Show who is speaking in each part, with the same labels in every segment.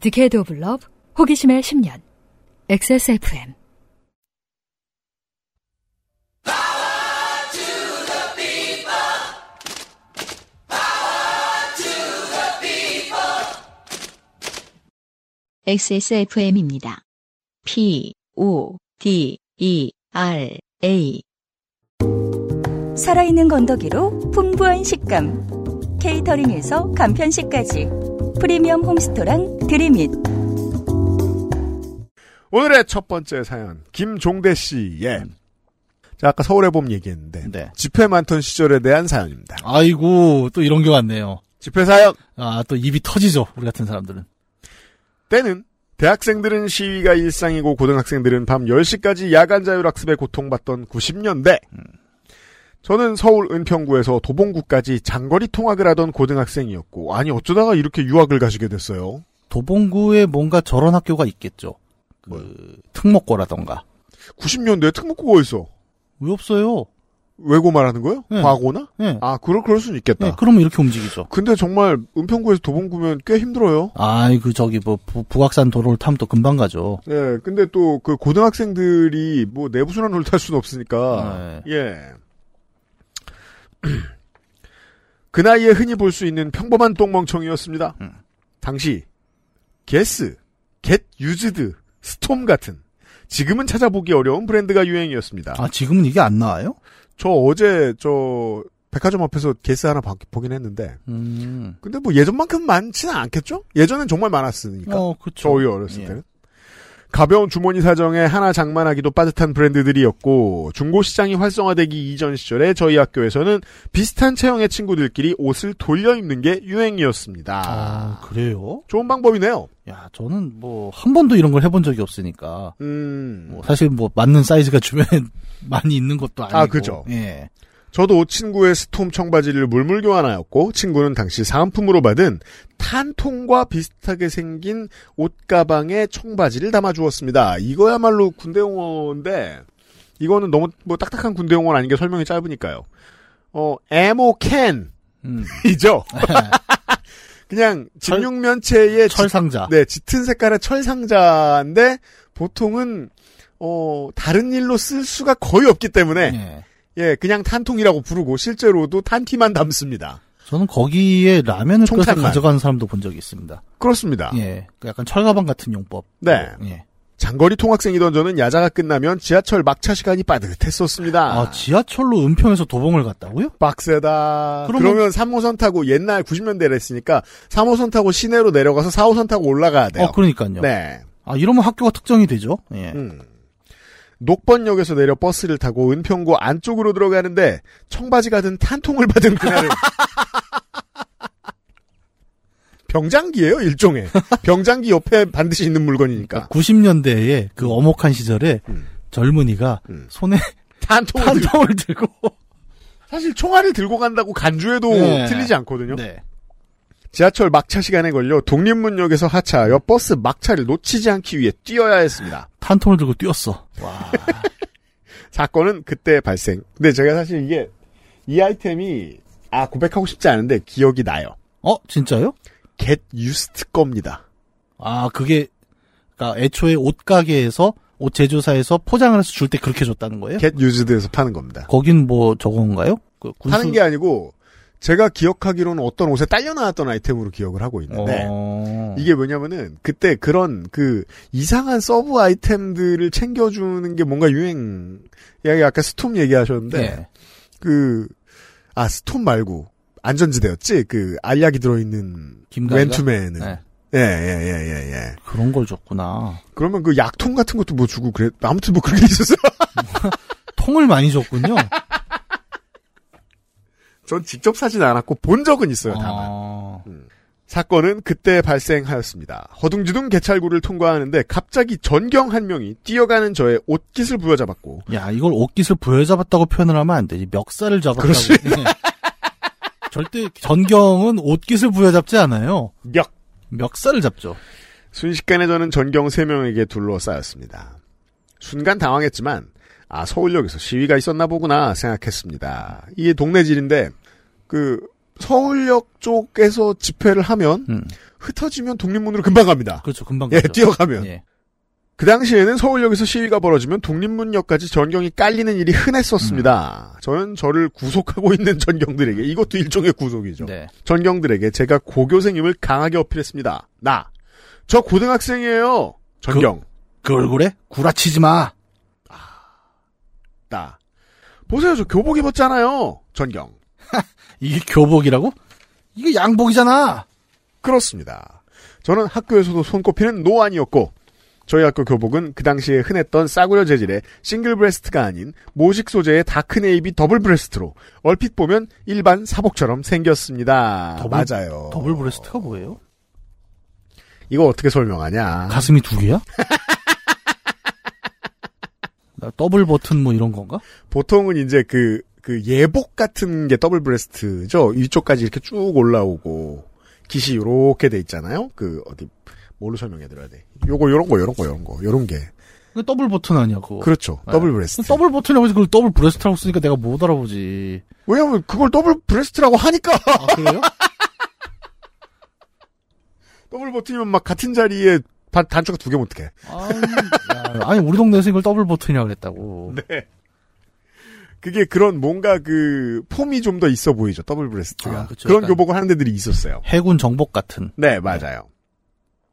Speaker 1: Decade of Love 호기심의 10년 XSFM
Speaker 2: XSFM입니다. P, O, D, E, R, A.
Speaker 3: 살아있는 건더기로 풍부한 식감. 케이터링에서 간편식까지. 프리미엄 홈스토랑 드림잇.
Speaker 4: 오늘의 첫 번째 사연 김종대 씨의 자 아까 서울의 봄 얘기했는데
Speaker 5: 네.
Speaker 4: 집회 많던 시절에 대한 사연입니다.
Speaker 5: 아이고 또 이런 게 왔네요.
Speaker 4: 집회 사연
Speaker 5: 아 또 입이 터지죠 우리 같은 사람들은.
Speaker 4: 때는 대학생들은 시위가 일상이고 고등학생들은 밤 10시까지 야간 자율학습에 고통받던 90년대. 저는 서울 은평구에서 도봉구까지 장거리 통학을 하던 고등학생이었고 아니 어쩌다가 이렇게 유학을 가시게 됐어요.
Speaker 5: 도봉구에 뭔가 저런 학교가 있겠죠. 그 특목고라던가.
Speaker 4: 90년대에 특목고가 있어.
Speaker 5: 왜 없어요?
Speaker 4: 외고 말하는 거요?
Speaker 5: 네.
Speaker 4: 과거나?
Speaker 5: 네.
Speaker 4: 아 그럴 그럴 수는 있겠다.
Speaker 5: 네, 그러면 이렇게 움직이죠.
Speaker 4: 근데 정말 은평구에서 도봉구면 꽤 힘들어요.
Speaker 5: 아이 그 저기 뭐 부, 북악산 도로를 타면 또 금방 가죠.
Speaker 4: 네, 근데 또 그 고등학생들이 뭐 내부순환로를 탈 수는 없으니까 예. 그 나이에 흔히 볼 수 있는 평범한 똥멍청이였습니다. 당시 게스, Get Used, 스톰 같은 지금은 찾아보기 어려운 브랜드가 유행이었습니다.
Speaker 5: 아 지금은 이게 안 나와요?
Speaker 4: 저 어제 저 백화점 앞에서 게스 하나 봐- 보긴 했는데
Speaker 5: 음.
Speaker 4: 근데 뭐 예전만큼 많지는 않겠죠? 예전엔 정말 많았으니까.
Speaker 5: 어 그쵸.
Speaker 4: 저희 어렸을
Speaker 5: 예.
Speaker 4: 때는. 가벼운 주머니 사정에 하나 장만하기도 빠듯한 브랜드들이었고 중고 시장이 활성화되기 이전 시절에 저희 학교에서는 비슷한 체형의 친구들끼리 옷을 돌려 입는 게 유행이었습니다.
Speaker 5: 아 그래요?
Speaker 4: 좋은 방법이네요.
Speaker 5: 야 저는 뭐 한 번도 이런 걸 해본 적이 없으니까.
Speaker 4: 음.
Speaker 5: 뭐 사실 뭐 맞는 사이즈가 주변에 많이 있는 것도 아니고.
Speaker 4: 아, 그죠.
Speaker 5: 예.
Speaker 4: 저도 친구의 스톰 청바지를 물물 교환하였고 친구는 당시 사은품으로 받은 탄통과 비슷하게 생긴 옷가방에 청바지를 담아주었습니다. 이거야말로 군대 용어인데 이거는 너무 뭐 딱딱한 군대 용어는 아닌 게 설명이 짧으니까요. 어, 에모 캔
Speaker 5: 음.
Speaker 4: 이죠. 그냥
Speaker 5: 철-
Speaker 4: 진육면체의
Speaker 5: 철상자.
Speaker 4: 네, 짙은 색깔의 철상자인데 보통은 어 다른 일로 쓸 수가 거의 없기 때문에
Speaker 5: 예.
Speaker 4: 예, 그냥 탄통이라고 부르고 실제로도 탄티만 담습니다.
Speaker 5: 저는 거기에 라면을 끓여서. 가져가는 사람도 본 적이 있습니다.
Speaker 4: 그렇습니다.
Speaker 5: 예. 그 약간 철가방 같은 용법.
Speaker 4: 네.
Speaker 5: 예.
Speaker 4: 장거리 통학생이던 저는 야자가 끝나면 지하철 막차 시간이 빠듯했었습니다.
Speaker 5: 아, 지하철로 은평에서 도봉을 갔다고요?
Speaker 4: 빡세다.
Speaker 5: 그러면-
Speaker 4: 그러면 3호선 타고 옛날 90년대를 했으니까 3호선 타고 시내로 내려가서 4호선 타고 올라가야 돼요.
Speaker 5: 어, 그러니까요.
Speaker 4: 네.
Speaker 5: 아, 이러면 학교가 특정이 되죠? 예.
Speaker 4: 음. 녹번역에서 내려 버스를 타고 은평구 안쪽으로 들어가는데 청바지 가 든 탄통을 받은 그날은 병장기예요 일종의 병장기 옆에 반드시 있는 물건이니까
Speaker 5: 90년대에 그 어목한 시절에
Speaker 4: 음.
Speaker 5: 젊은이가
Speaker 4: 음.
Speaker 5: 손에
Speaker 4: 탄통을 들고
Speaker 5: 탄통을 들고.
Speaker 4: 사실 총알을 들고 간다고 간주해도
Speaker 5: 네.
Speaker 4: 틀리지 않거든요.
Speaker 5: 네.
Speaker 4: 지하철 막차 시간에 걸려 독립문역에서 하차하여 버스 막차를 놓치지 않기 위해 뛰어야 했습니다.
Speaker 5: 탄통을 들고 뛰었어. 와.
Speaker 4: 사건은 그때 발생. 근데 제가 사실 이게 이 아이템이 아 고백하고 싶지 않은데 기억이 나요.
Speaker 5: 어, 진짜요?
Speaker 4: Get Used 겁니다.
Speaker 5: 아, 그게, 그니까 애초에 옷가게에서, 옷 제조사에서 포장을 해서 줄 때 그렇게 줬다는 거예요?
Speaker 4: Get Used에서 파는 겁니다.
Speaker 5: 거긴 뭐 저건가요? 그 군수...
Speaker 4: 파는 게 아니고 제가 기억하기로는 어떤 옷에 딸려 나왔던 아이템으로 기억을 하고 있는데
Speaker 5: 어...
Speaker 4: 이게 뭐냐면은 그때 그런 그 이상한 sub 아이템들을 챙겨주는 게 뭔가 유행. 야 아까 스톰 얘기하셨는데
Speaker 5: 네.
Speaker 4: 그아 스톰 말고 안전지대였지 그 알약이 들어있는? 웬투맨은
Speaker 5: 네.
Speaker 4: 예예예 예 예, 예.
Speaker 5: 그런 걸 줬구나.
Speaker 4: 그러면 그 약통 같은 것도 뭐 주고 그래 아무튼 뭐 그런 게 있었어.
Speaker 5: 통을 많이 줬군요.
Speaker 4: 전 직접 사진 않았고 본 적은 있어요 다만.
Speaker 5: 어...
Speaker 4: 사건은 그때 발생하였습니다. 허둥지둥 개찰구를 통과하는데 갑자기 전경 한 명이 뛰어가는 저의 옷깃을 부여잡았고
Speaker 5: 야, 이걸 옷깃을 부여잡았다고 표현을 하면 안 되지. 멱살을 잡았다고. 네. 절대 전경은 옷깃을 부여잡지 않아요.
Speaker 4: 멱
Speaker 5: 멱살을 잡죠.
Speaker 4: 순식간에 저는 전경 3명에게 둘러싸였습니다. 순간 당황했지만 아 서울역에서 시위가 있었나 보구나 생각했습니다. 이게 동네 질인데 그 서울역 쪽에서 집회를 하면
Speaker 5: 음.
Speaker 4: 흩어지면 독립문으로 금방 갑니다.
Speaker 5: 그렇죠. 금방
Speaker 4: 예,
Speaker 5: 가죠.
Speaker 4: 뛰어가면.
Speaker 5: 예.
Speaker 4: 그 당시에는 서울역에서 시위가 벌어지면 독립문역까지 전경이 깔리는 일이 흔했었습니다. 저는 저를 구속하고 있는 전경들에게 이것도 일종의 구속이죠.
Speaker 5: 네.
Speaker 4: 전경들에게 제가 고교생임을 강하게 어필했습니다. 나, 저 고등학생이에요. 전경,
Speaker 5: 그 얼굴에 구라치지 마.
Speaker 4: 나. 보세요, 저 교복 입었잖아요. 전경.
Speaker 5: 이게 교복이라고? 이게 양복이잖아.
Speaker 4: 그렇습니다. 저는 학교에서도 손꼽히는 노안이었고, 저희 학교 교복은 그 당시에 흔했던 싸구려 재질의 싱글 브레스트가 아닌 모식 소재의 dark navy 더블 브레스트로 얼핏 보면 일반 사복처럼 생겼습니다.
Speaker 5: 더블-
Speaker 4: 맞아요.
Speaker 5: 더블 브레스트가 뭐예요?
Speaker 4: 이거 어떻게 설명하냐?
Speaker 5: 가슴이 두 개야? 나 더블 버튼 뭐 이런 건가?
Speaker 4: 보통은 이제 그, 그 예복 같은 게 더블 브레스트죠. 위쪽까지 이렇게 쭉 올라오고 깃이 요렇게 돼 있잖아요. 그 어디 뭘로 설명해 드려야 돼? 요거 요런 거 요런 거 요런 거 요런
Speaker 5: 게그 더블 버튼 아니야 그거.
Speaker 4: 그렇죠.
Speaker 5: 네.
Speaker 4: 더블 브레스트.
Speaker 5: 더블 버튼이라고 해서 그걸 더블 브레스트라고 쓰니까 내가 못 알아보지.
Speaker 4: 왜냐면 그걸 더블 브레스트라고 하니까
Speaker 5: 아 그래요?
Speaker 4: 더블 버튼이면 막 같은 자리에 반- 단추가 두 개면 어떡해.
Speaker 5: 아니, 야, 아니 우리 동네에서 이걸 더블 버튼이라고 그랬다고.
Speaker 4: 네. 그게 그런 뭔가 그 폼이 좀 더 있어 보이죠. 더블 브레스트가.
Speaker 5: 아, 그쵸.
Speaker 4: 그런
Speaker 5: 약간-
Speaker 4: 교복을 하는 데들이 있었어요.
Speaker 5: 해군 정복 같은.
Speaker 4: 네, 맞아요.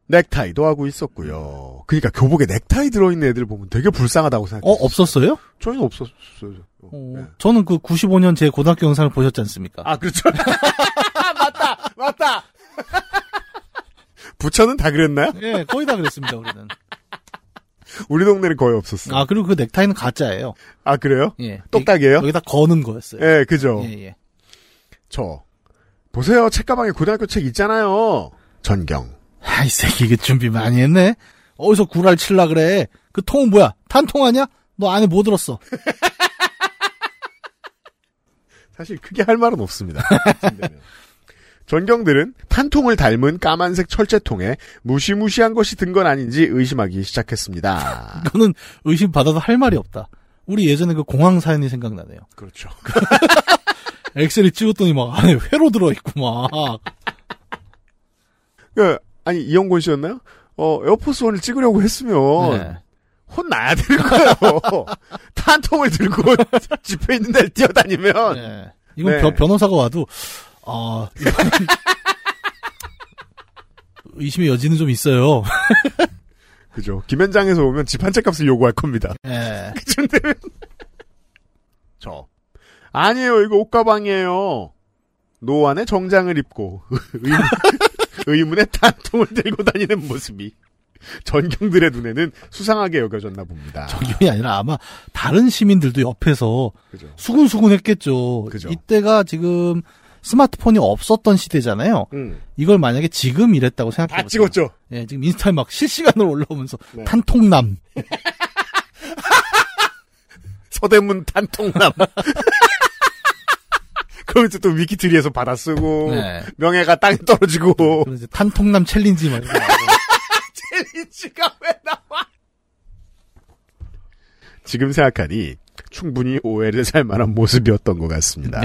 Speaker 4: 넥타이도 하고 있었고요. 그러니까 교복에 넥타이 들어있는 애들 보면 되게 불쌍하다고
Speaker 5: 어
Speaker 4: 생각해요.
Speaker 5: 없었어요?
Speaker 4: 저희는 없었어요.
Speaker 5: 어,
Speaker 4: 네.
Speaker 5: 저는 그 95년 제 고등학교 영상을 보셨지 않습니까?
Speaker 4: 아, 그렇죠. 맞다! 맞다! 부처는 다 그랬나요?
Speaker 5: 예, 거의 다 그랬습니다, 우리는.
Speaker 4: 우리 동네는 거의 없었어요.
Speaker 5: 아, 그리고 그 넥타이는 가짜예요.
Speaker 4: 아, 그래요?
Speaker 5: 예.
Speaker 4: 똑딱이에요?
Speaker 5: 여기다 거는 거였어요.
Speaker 4: 예, 그죠.
Speaker 5: 예, 예.
Speaker 4: 저. 보세요. 책가방에 고등학교 책 있잖아요. 전경.
Speaker 5: 아, 이 새끼 이게 준비 많이 했네? 어디서 구랄 칠라 그래? 그 통은 뭐야? 탄통 아니야? 너 안에 뭐 들었어?
Speaker 4: 사실 크게 할 말은 없습니다. 전경들은 판통을 닮은 까만색 철제통에 무시무시한 것이 든 건 아닌지 의심하기 시작했습니다.
Speaker 5: 이거는 의심받아도 할 말이 없다. 우리 예전에 그 공항 사연이 생각나네요.
Speaker 4: 그렇죠.
Speaker 5: 엑셀이 찍었더니 막 안에 회로 들어있고 막.
Speaker 4: 그, 아니, 이영곤 씨였나요? 어, 에어포스 원을 찍으려고 했으면,
Speaker 5: 네.
Speaker 4: 혼나야 될 거예요. 탄통을 들고 집회 있는 데를 뛰어다니면,
Speaker 5: 네. 이건
Speaker 4: 네.
Speaker 5: 변- 변호사가 와도 아 이거는 의심의 여지는 좀 있어요.
Speaker 4: 그죠. 김현장에서 오면 집 한 채 값을 요구할 겁니다.
Speaker 5: 예.
Speaker 4: 그쯤 되면. 저. 아니에요, 이거 옷가방이에요. 노안에 정장을 입고, 의문, 의문의 탄통을 들고 다니는 모습이, 전경들의 눈에는 수상하게 여겨졌나 봅니다.
Speaker 5: 저기 아니라 아마 다른 시민들도 옆에서
Speaker 4: 그죠.
Speaker 5: 수군수군 했겠죠.
Speaker 4: 그죠.
Speaker 5: 이때가 지금 스마트폰이 없었던 시대잖아요.
Speaker 4: 응.
Speaker 5: 이걸 만약에 지금 이랬다고 생각해
Speaker 4: 다
Speaker 5: 보세요.
Speaker 4: 찍었죠?
Speaker 5: 예, 지금 인스타에 막 실시간으로 올라오면서
Speaker 4: 네.
Speaker 5: 탄통남.
Speaker 4: 서대문 탄통남. 그러면서 또 위키트리에서 받아 쓰고,
Speaker 5: 네.
Speaker 4: 명예가 땅에 떨어지고,
Speaker 5: 이제 탄통남 챌린지 하고.
Speaker 4: 챌린지가 왜 나와? 지금 생각하니 충분히 오해를 살 만한 모습이었던 것 같습니다.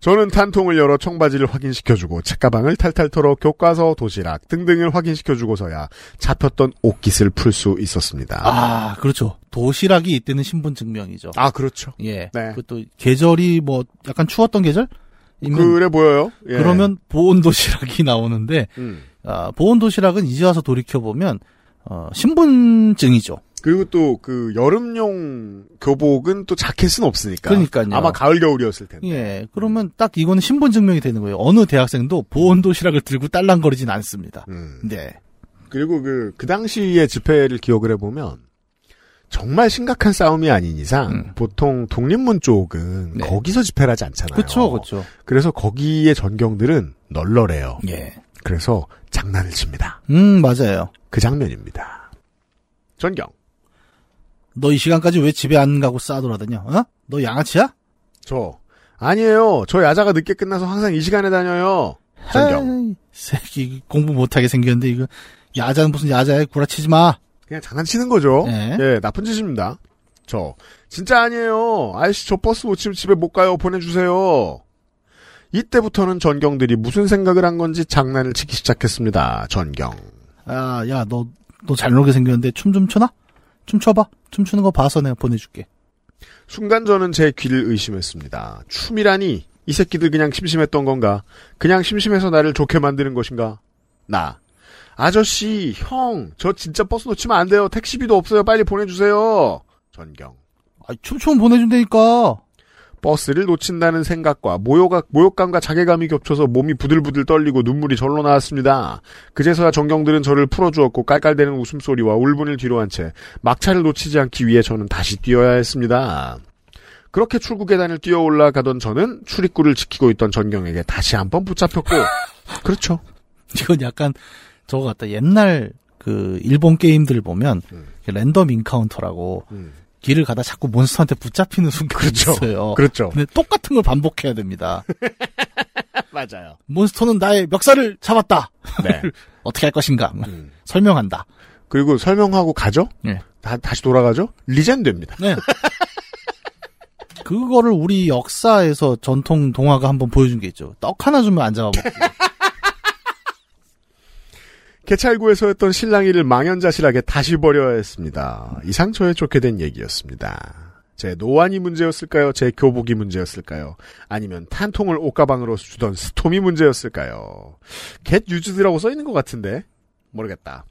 Speaker 4: 저는 탄통을 열어 청바지를 확인시켜주고 책가방을 탈탈 털어 교과서, 도시락 등등을 확인시켜주고서야 잡혔던 옷깃을 풀 수 있었습니다.
Speaker 5: 아, 그렇죠. 도시락이 이때는 신분 증명이죠.
Speaker 4: 아, 그렇죠.
Speaker 5: 예.
Speaker 4: 네.
Speaker 5: 그것도 계절이 뭐 약간 추웠던 계절?
Speaker 4: 그래 보여요. 예.
Speaker 5: 그러면 보온 도시락이 나오는데
Speaker 4: 음.
Speaker 5: 아, 보온 도시락은 이제 와서 돌이켜 보면 어, 신분증이죠.
Speaker 4: 그리고 또 그 여름용 교복은 또 자켓은 없으니까.
Speaker 5: 그러니까요.
Speaker 4: 아마 가을 겨울이었을 텐데.
Speaker 5: 예. 그러면 딱 이거는 신분 증명이 되는 거예요. 어느 대학생도 보온 도시락을 들고 딸랑거리진 않습니다.
Speaker 4: 음.
Speaker 5: 네.
Speaker 4: 그리고 그, 그 당시의 집회를 기억을 해보면, 정말 심각한 싸움이 아닌 이상,
Speaker 5: 음.
Speaker 4: 보통 독립문 쪽은
Speaker 5: 네.
Speaker 4: 거기서 집회를 하지 않잖아요.
Speaker 5: 그렇죠. 그렇죠.
Speaker 4: 그래서 거기의 전경들은 널널해요.
Speaker 5: 예.
Speaker 4: 그래서 장난을 칩니다.
Speaker 5: 음, 맞아요.
Speaker 4: 그 장면입니다. 전경.
Speaker 5: 너 이 시간까지 왜 집에 안 가고 싸돌아다녀? 어? 너 양아치야?
Speaker 4: 저, 아니에요. 저 야자가 늦게 끝나서 항상 이 시간에 다녀요. 전경.
Speaker 5: 새끼 공부 못하게 생겼는데 이거 야자는 무슨 야자야 구라치지 마.
Speaker 4: 그냥 장난치는 거죠.
Speaker 5: 네.
Speaker 4: 예, 나쁜 짓입니다. 저, 진짜 아니에요. 아이씨, 저 버스 못 치면 집에 못 가요. 보내주세요. 이때부터는 전경들이 무슨 생각을 한 건지 장난을 치기 시작했습니다. 전경.
Speaker 5: 아, 야, 너, 너 잘 놀게 생겼는데 춤좀 추나? 춤 춰봐. 춤 추는 거 봐서 내가 보내줄게.
Speaker 4: 순간 저는 제 귀를 의심했습니다. 춤이라니 이 새끼들 그냥 심심했던 건가? 그냥 심심해서 나를 좋게 만드는 것인가? 나. 아저씨, 형, 저 진짜 버스 놓치면 안 돼요. 택시비도 없어요. 빨리 보내주세요. 전경.
Speaker 5: 아, 춤추면 보내준다니까.
Speaker 4: 버스를 놓친다는 생각과 모욕, 모욕감과 자괴감이 겹쳐서 몸이 부들부들 떨리고 눈물이 절로 나왔습니다. 그제서야 전경들은 저를 풀어주었고 깔깔대는 웃음소리와 울분을 뒤로 한 채 막차를 놓치지 않기 위해 저는 다시 뛰어야 했습니다. 그렇게 출구 계단을 뛰어 올라가던 저는 출입구를 지키고 있던 전경에게 다시 한 번 붙잡혔고 그렇죠.
Speaker 5: 이건 약간 저거 같다. 옛날 그 일본 게임들 보면
Speaker 4: 음.
Speaker 5: random encounter라고
Speaker 4: 음,
Speaker 5: 길을 가다 자꾸 몬스터한테 붙잡히는 순간이
Speaker 4: 그렇죠.
Speaker 5: 있어요.
Speaker 4: 그렇죠.
Speaker 5: 근데 똑같은 걸 반복해야 됩니다.
Speaker 4: 맞아요.
Speaker 5: 몬스터는 나의 멱살을 잡았다.
Speaker 4: 네.
Speaker 5: 어떻게 할 것인가
Speaker 4: 음.
Speaker 5: 설명한다.
Speaker 4: 그리고 설명하고 가죠?
Speaker 5: 네.
Speaker 4: 다, 다시 돌아가죠? regen됩니다.
Speaker 5: 네. 그거를 우리 역사에서 전통 동화가 한번 보여준 게 있죠. 떡 하나 주면 안 잡아먹기.
Speaker 4: 개찰구에서 했던 실랑이를 망연자실하게 다시 버려야 했습니다. 이 상처에 좋게 된 얘기였습니다. 제 노안이 문제였을까요? 제 교복이 문제였을까요? 아니면 탄통을 옷가방으로 주던 스톰이 문제였을까요? 겟 유즈드라고 써있는 것 같은데 모르겠다.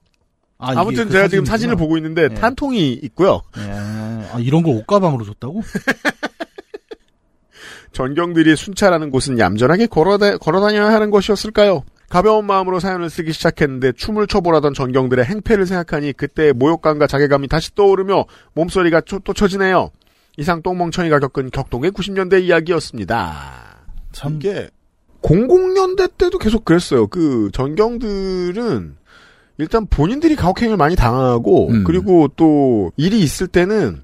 Speaker 5: 아,
Speaker 4: 아무튼
Speaker 5: 그
Speaker 4: 제가 지금. 사진을 보고 있는데
Speaker 5: 네.
Speaker 4: 탄통이 있고요.
Speaker 5: 예. 아, 이런 걸 옷가방으로 줬다고?
Speaker 4: 전경들이 순찰하는 곳은 얌전하게 걸어다, 걸어다녀야 하는 것이었을까요? 가벼운 마음으로 사연을 쓰기 시작했는데 춤을 춰보라던 전경들의 행패를 생각하니 그때의 모욕감과 자괴감이 다시 떠오르며 몸소리가 초- 또 쳐지네요. 이상 똥멍청이가 겪은 격동의 90년대 이야기였습니다.
Speaker 5: 참
Speaker 4: 이게 00년대 때도 계속 그랬어요. 그 전경들은 일단 본인들이 가혹행위를 많이 당하고
Speaker 5: 음.
Speaker 4: 그리고 또 일이 있을 때는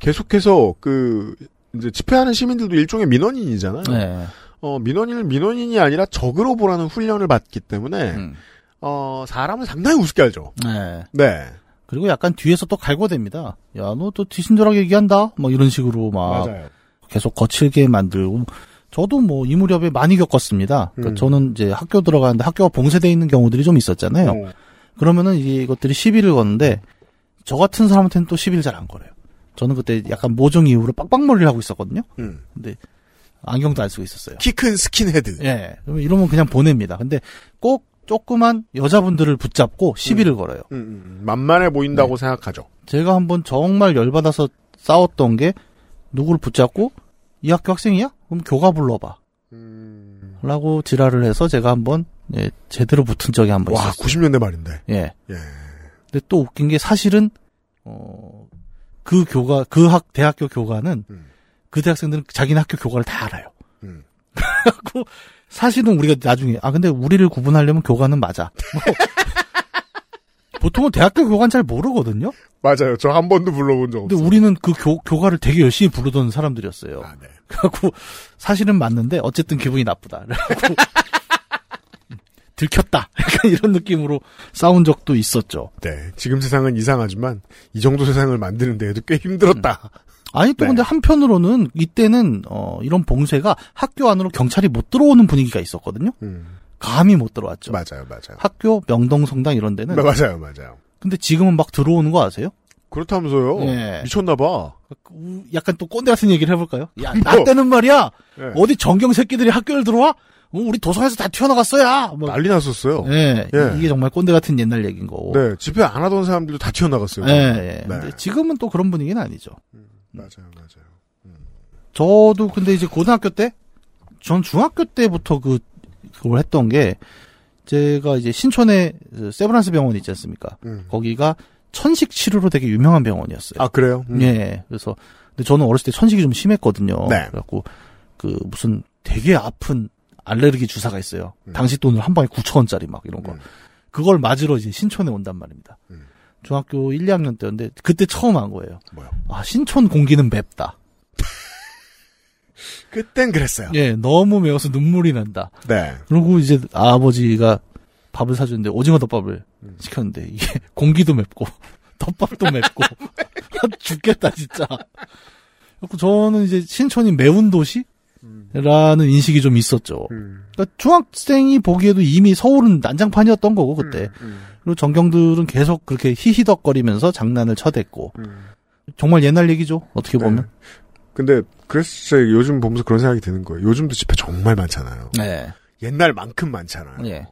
Speaker 4: 계속해서 그 이제 집회하는 시민들도 일종의 민원인이잖아요.
Speaker 5: 네.
Speaker 4: 어, 민원인을 민원인이 아니라 적으로 보라는 훈련을 받기 때문에
Speaker 5: 음.
Speaker 4: 어, 사람을 상당히 우습게 알죠.
Speaker 5: 네.
Speaker 4: 네.
Speaker 5: 그리고 약간 뒤에서 또 갈고댑니다. 야, 너 또 뒤신절하게 얘기한다? 막 이런 식으로 막 계속 거칠게 만들고. 저도 뭐 이 무렵에 많이 겪었습니다. 그러니까
Speaker 4: 음.
Speaker 5: 저는 이제 학교 들어가는데 학교가 봉쇄돼 있는 경우들이 좀 있었잖아요.
Speaker 4: 어,
Speaker 5: 그러면은 이것들이 시비를 거는데 저 같은 사람한테는 또 시비를 잘 안 걸어요. 저는 그때 약간 모종 이후로 빡빡머리를 하고 있었거든요.
Speaker 4: 음.
Speaker 5: 근데 안경도 안 쓰고 있었어요.
Speaker 4: 키 큰 스킨헤드.
Speaker 5: 예. 그러면 이러면 그냥 보냅니다. 근데 꼭 조그만 여자분들을 붙잡고 시비를 걸어요.
Speaker 4: 음, 음, 음. 만만해 보인다고
Speaker 5: 네.
Speaker 4: 생각하죠.
Speaker 5: 제가 한번 정말 열받아서 싸웠던 게 누구를 붙잡고 이 학교 학생이야? 그럼 교가 불러봐.
Speaker 4: 음.
Speaker 5: 라고 지랄을 해서 제가 한번 예, 제대로 붙은 적이 한번
Speaker 4: 와,
Speaker 5: 있었어요.
Speaker 4: 90년대 말인데.
Speaker 5: 예.
Speaker 4: 예.
Speaker 5: 근데 또 웃긴 게 사실은 어, 그 교가 그 학 대학교 교가는
Speaker 4: 음.
Speaker 5: 그 대학생들은 자기네 학교 교가를 다 알아요.
Speaker 4: 음.
Speaker 5: 그래갖고 사실은 우리가 나중에 아 근데 우리를 구분하려면 교가는 맞아. 뭐. 보통은 대학교 교관 잘 모르거든요.
Speaker 4: 맞아요. 저 한 번도 불러본 적
Speaker 5: 근데
Speaker 4: 없어요.
Speaker 5: 우리는 그 교, 교가를 되게 열심히 부르던 사람들이었어요.
Speaker 4: 아, 네.
Speaker 5: 그래갖고 사실은 맞는데 어쨌든 기분이 나쁘다. 그래갖고 들켰다. 약간 이런 느낌으로 싸운 적도 있었죠.
Speaker 4: 네. 지금 세상은 이상하지만 이 정도 세상을 만드는 데에도 꽤 힘들었다.
Speaker 5: 아니 또
Speaker 4: 네.
Speaker 5: 근데 한편으로는 이때는 어 이런 봉쇄가 학교 안으로 경찰이 못 들어오는 분위기가 있었거든요.
Speaker 4: 음.
Speaker 5: 감히 못 들어왔죠.
Speaker 4: 맞아요, 맞아요.
Speaker 5: 학교 명동 성당 이런 데는
Speaker 4: 네, 맞아요, 맞아요.
Speaker 5: 근데 지금은 막 들어오는 거 아세요?
Speaker 4: 그렇다면서요?
Speaker 5: 예.
Speaker 4: 미쳤나봐.
Speaker 5: 우- 약간 또 꼰대 같은 얘기를 해볼까요? 야, 나
Speaker 4: 뭐?
Speaker 5: 때는 말이야.
Speaker 4: 예.
Speaker 5: 어디 정경 새끼들이 학교를 들어와? 어, 우리 도서관에서 다 튀어나갔어야. 뭐.
Speaker 4: 난리 났었어요.
Speaker 5: 예,
Speaker 4: 예.
Speaker 5: 이게 정말 꼰대 같은 옛날 얘기인 거고.
Speaker 4: 네, 집회 안 하던 사람들도 다 튀어나갔어요.
Speaker 5: 예, 예.
Speaker 4: 네.
Speaker 5: 근데 지금은 또 그런 분위기는 아니죠.
Speaker 4: 맞아요, 맞아요.
Speaker 5: 저도 근데 이제 고등학교 때, 전 중학교 때부터 그, 그걸 했던 게, 제가 이제 신촌에 그 세브란스 병원 있지 않습니까?
Speaker 4: 음.
Speaker 5: 거기가 천식 치료로 되게 유명한 병원이었어요.
Speaker 4: 아, 그래요? 음.
Speaker 5: 예. 그래서, 근데 저는 어렸을 때 천식이 좀 심했거든요.
Speaker 4: 네.
Speaker 5: 그래갖고, 그, 무슨 되게 아픈 알레르기 주사가 있어요.
Speaker 4: 음.
Speaker 5: 당시 돈을 한 방에 9천 원짜리 막 이런 거.
Speaker 4: 음.
Speaker 5: 그걸 맞으러 이제 신촌에 온단 말입니다.
Speaker 4: 음.
Speaker 5: 중학교 1, 2학년 때였는데, 그때 처음 한 거예요.
Speaker 4: 뭐요?
Speaker 5: 아, 신촌 공기는 맵다.
Speaker 4: 그땐 그랬어요.
Speaker 5: 예, 너무 매워서 눈물이 난다.
Speaker 4: 네.
Speaker 5: 그리고 이제 아버지가 밥을 사줬는데 오징어 덮밥을
Speaker 4: 음.
Speaker 5: 시켰는데 이게 공기도 맵고 덮밥도 맵고 죽겠다 진짜. 그래서 저는 이제 신촌이 매운 도시 라는 인식이 좀 있었죠.
Speaker 4: 음.
Speaker 5: 그러니까 중학생이 보기에도 이미 서울은 난장판이었던 거고 그때.
Speaker 4: 음.
Speaker 5: 그리고 전경들은 계속 그렇게 히히덕거리면서 장난을 쳐댔고
Speaker 4: 음.
Speaker 5: 정말 옛날 얘기죠. 어떻게 보면.
Speaker 4: 네. 근데 그래서 요즘 보면서 그런 생각이 드는 거예요. 요즘도 집회 정말 많잖아요.
Speaker 5: 네.
Speaker 4: 옛날만큼 많잖아요.
Speaker 5: 예.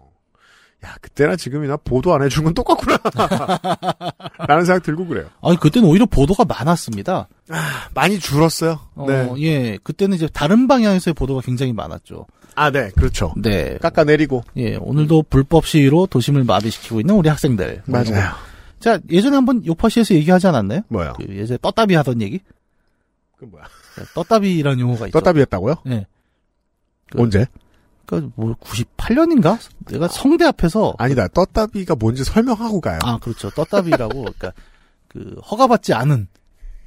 Speaker 4: 야 그때나 지금이나 보도 안 해준 건 똑같구나. 라는 생각 들고 그래요.
Speaker 5: 아니 그때는 오히려 보도가 많았습니다.
Speaker 4: 많이 줄었어요.
Speaker 5: 어,
Speaker 4: 네.
Speaker 5: 예. 그때는 이제 다른 방향에서의 보도가 굉장히 많았죠.
Speaker 4: 아, 네, 그렇죠.
Speaker 5: 네.
Speaker 4: 깎아내리고.
Speaker 5: 예. 오늘도 불법 시위로 도심을 마비시키고 있는 우리 학생들. 뭐.
Speaker 4: 맞아요.
Speaker 5: 자, 예전에 한번 요파시에서 얘기하지 않았나요?
Speaker 4: 뭐요?
Speaker 5: 그 예전에 떴다비 하던 얘기?
Speaker 4: 그 뭐야?
Speaker 5: 떴다비라는 용어가 있죠.
Speaker 4: 떴답이었다고요?
Speaker 5: 예. 그-
Speaker 4: 언제?
Speaker 5: 그니까 뭐 98년인가? 내가 성대 앞에서
Speaker 4: 아니다. 떴답이가 뭔지 설명하고 가요.
Speaker 5: 아, 그렇죠. 떴다비라고 그러니까 그 허가받지 않은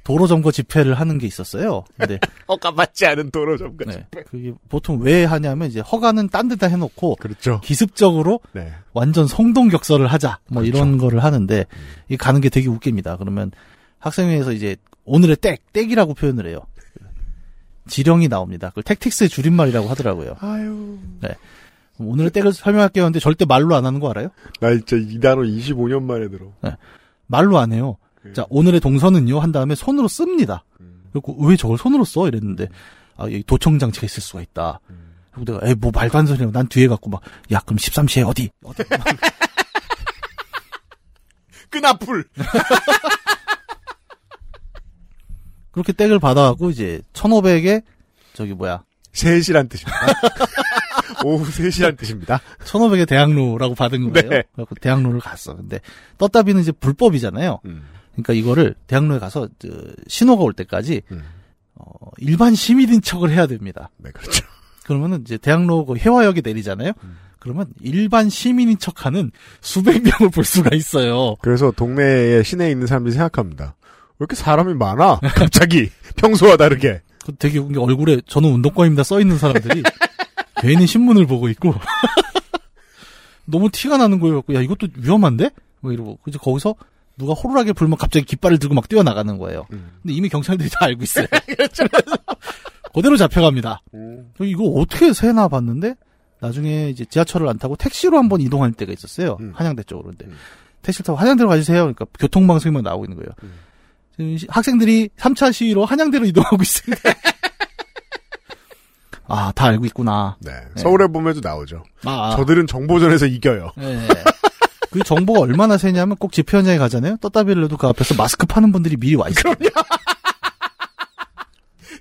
Speaker 5: 도로 점거 집회를 하는 게 있었어요. 근데
Speaker 4: 허가 맞지 않은 도로 점거.
Speaker 5: 네. 그게 보통 왜 하냐면 이제 허가는 딴 데다 해 놓고
Speaker 4: 그렇죠.
Speaker 5: 기습적으로
Speaker 4: 네.
Speaker 5: 완전 성동 격설을 하자. 뭐
Speaker 4: 그렇죠.
Speaker 5: 이런 거를 하는데 이 가는 게 되게 웃깁니다. 그러면 학생회에서 이제 오늘의 땡, 땡이라고 표현을 해요. 지령이 나옵니다. 그걸 택틱스의 줄임말이라고 하더라고요.
Speaker 4: 아유.
Speaker 5: 그럼 오늘의 땡을 설명할게요. 근데 절대 말로 안 하는 거 알아요?
Speaker 4: 나 진짜 이 단어 25년 만에 들어.
Speaker 5: 말로 안 해요. 자, 오늘의 동선은요, 한 다음에 손으로 씁니다. 그리고 왜 저걸 손으로 써? 이랬는데, 아, 여기 도청 장치가 있을 수가 있다. 그리고 내가, 에이, 뭐 말도 안 소리야. 난 뒤에 갖고 막, 야, 그럼 13시에 어디? 어디?
Speaker 4: 끈앞풀.
Speaker 5: 그렇게 땡을 받아갖고, 이제, 1500에, 저기 뭐야,
Speaker 4: 3시란 뜻입니다. 오후 3시란 뜻입니다.
Speaker 5: 1500에 대학로라고 받은 거예요.
Speaker 4: 네.
Speaker 5: 그래서 대학로를 갔어. 근데, 떴다비는 이제 불법이잖아요.
Speaker 4: 음.
Speaker 5: 그러니까 이거를 대학로에 가서, 저, 신호가 올 때까지,
Speaker 4: 음.
Speaker 5: 어, 일반 시민인 척을 해야 됩니다.
Speaker 4: 네, 그렇죠.
Speaker 5: 그러면은 이제 대학로 그 해화역에 내리잖아요.
Speaker 4: 음.
Speaker 5: 그러면 일반 시민인 척하는 수백 명을 볼 수가 있어요.
Speaker 4: 그래서 동네에 시내에 있는 사람들이 생각합니다. 왜 이렇게 사람이 많아? 갑자기 평소와 다르게.
Speaker 5: 그 되게 웃긴 게 얼굴에 저는 운동권입니다 써 있는 사람들이 괜히 신문을 보고 있고 너무 티가 나는 거예요. 야 이것도 위험한데? 뭐 이러고 이제 거기서 누가 호루라기 불면 갑자기 깃발을 들고 막 뛰어나가는 거예요.
Speaker 4: 음.
Speaker 5: 근데 이미 경찰들이 다 알고 있어요. 그대로 잡혀갑니다.
Speaker 4: 음.
Speaker 5: 저 이거 어떻게 세나 봤는데 나중에 이제 지하철을 안 타고 택시로 한번 이동할 때가 있었어요.
Speaker 4: 음.
Speaker 5: 한양대 쪽으로. 근데
Speaker 4: 음.
Speaker 5: 택시를 타고 한양대로 가주세요. 그러니까 교통방송만 나오고 있는 거예요.
Speaker 4: 음.
Speaker 5: 학생들이 3차 시위로 한양대로 이동하고 있습니다. 아, 다 알고 있구나.
Speaker 4: 네. 서울에 보면도 나오죠.
Speaker 5: 아,
Speaker 4: 저들은 정보전에서 이겨요.
Speaker 5: 네. 그 정보가 얼마나 세냐면 꼭 집회 현장에 가잖아요. 떴다비를 해도 그 앞에서 마스크 파는 분들이 미리 와 있어요.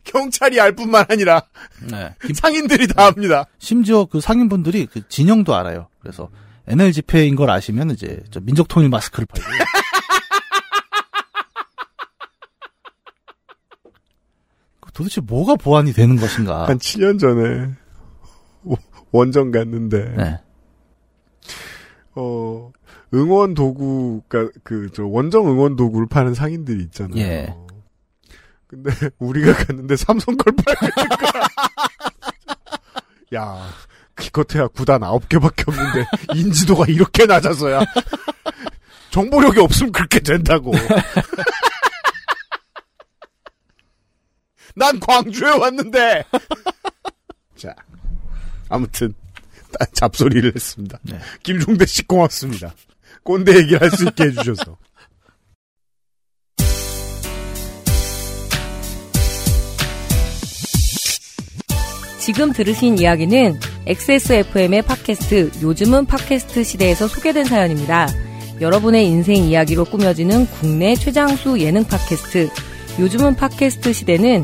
Speaker 4: 경찰이 알 뿐만 아니라
Speaker 5: 네. 김-
Speaker 4: 상인들이 다 합니다.
Speaker 5: 심지어 그 상인분들이 그 진영도 알아요. 그래서 NL 집회인 걸 아시면 이제 저 민족 통일 마스크를 팔고. 그 도대체 뭐가 보완이 되는 것인가?
Speaker 4: 한 7년 전에 오- 원정 갔는데
Speaker 5: 네.
Speaker 4: 어 응원 도구 그러니까 그저 원정 응원 도구를 파는 상인들이 있잖아요.
Speaker 5: 예.
Speaker 4: 근데 우리가 갔는데 삼성 걸 팔고 거야. 야, 기껏해야 구단 9개밖에 없는데 인지도가 이렇게 낮아서야 정보력이 없으면 그렇게 된다고. 난 광주에 왔는데. 자, 아무튼 딴 잡소리를 했습니다.
Speaker 5: 네.
Speaker 4: 김종대 씨 고맙습니다. 꼰대 얘기를 할 수 있게 해주셔서.
Speaker 6: 지금 들으신 이야기는 XSFM의 팟캐스트 요즘은 팟캐스트 시대에서 소개된 사연입니다. 여러분의 인생 이야기로 꾸며지는 국내 최장수 예능 팟캐스트 요즘은 팟캐스트 시대는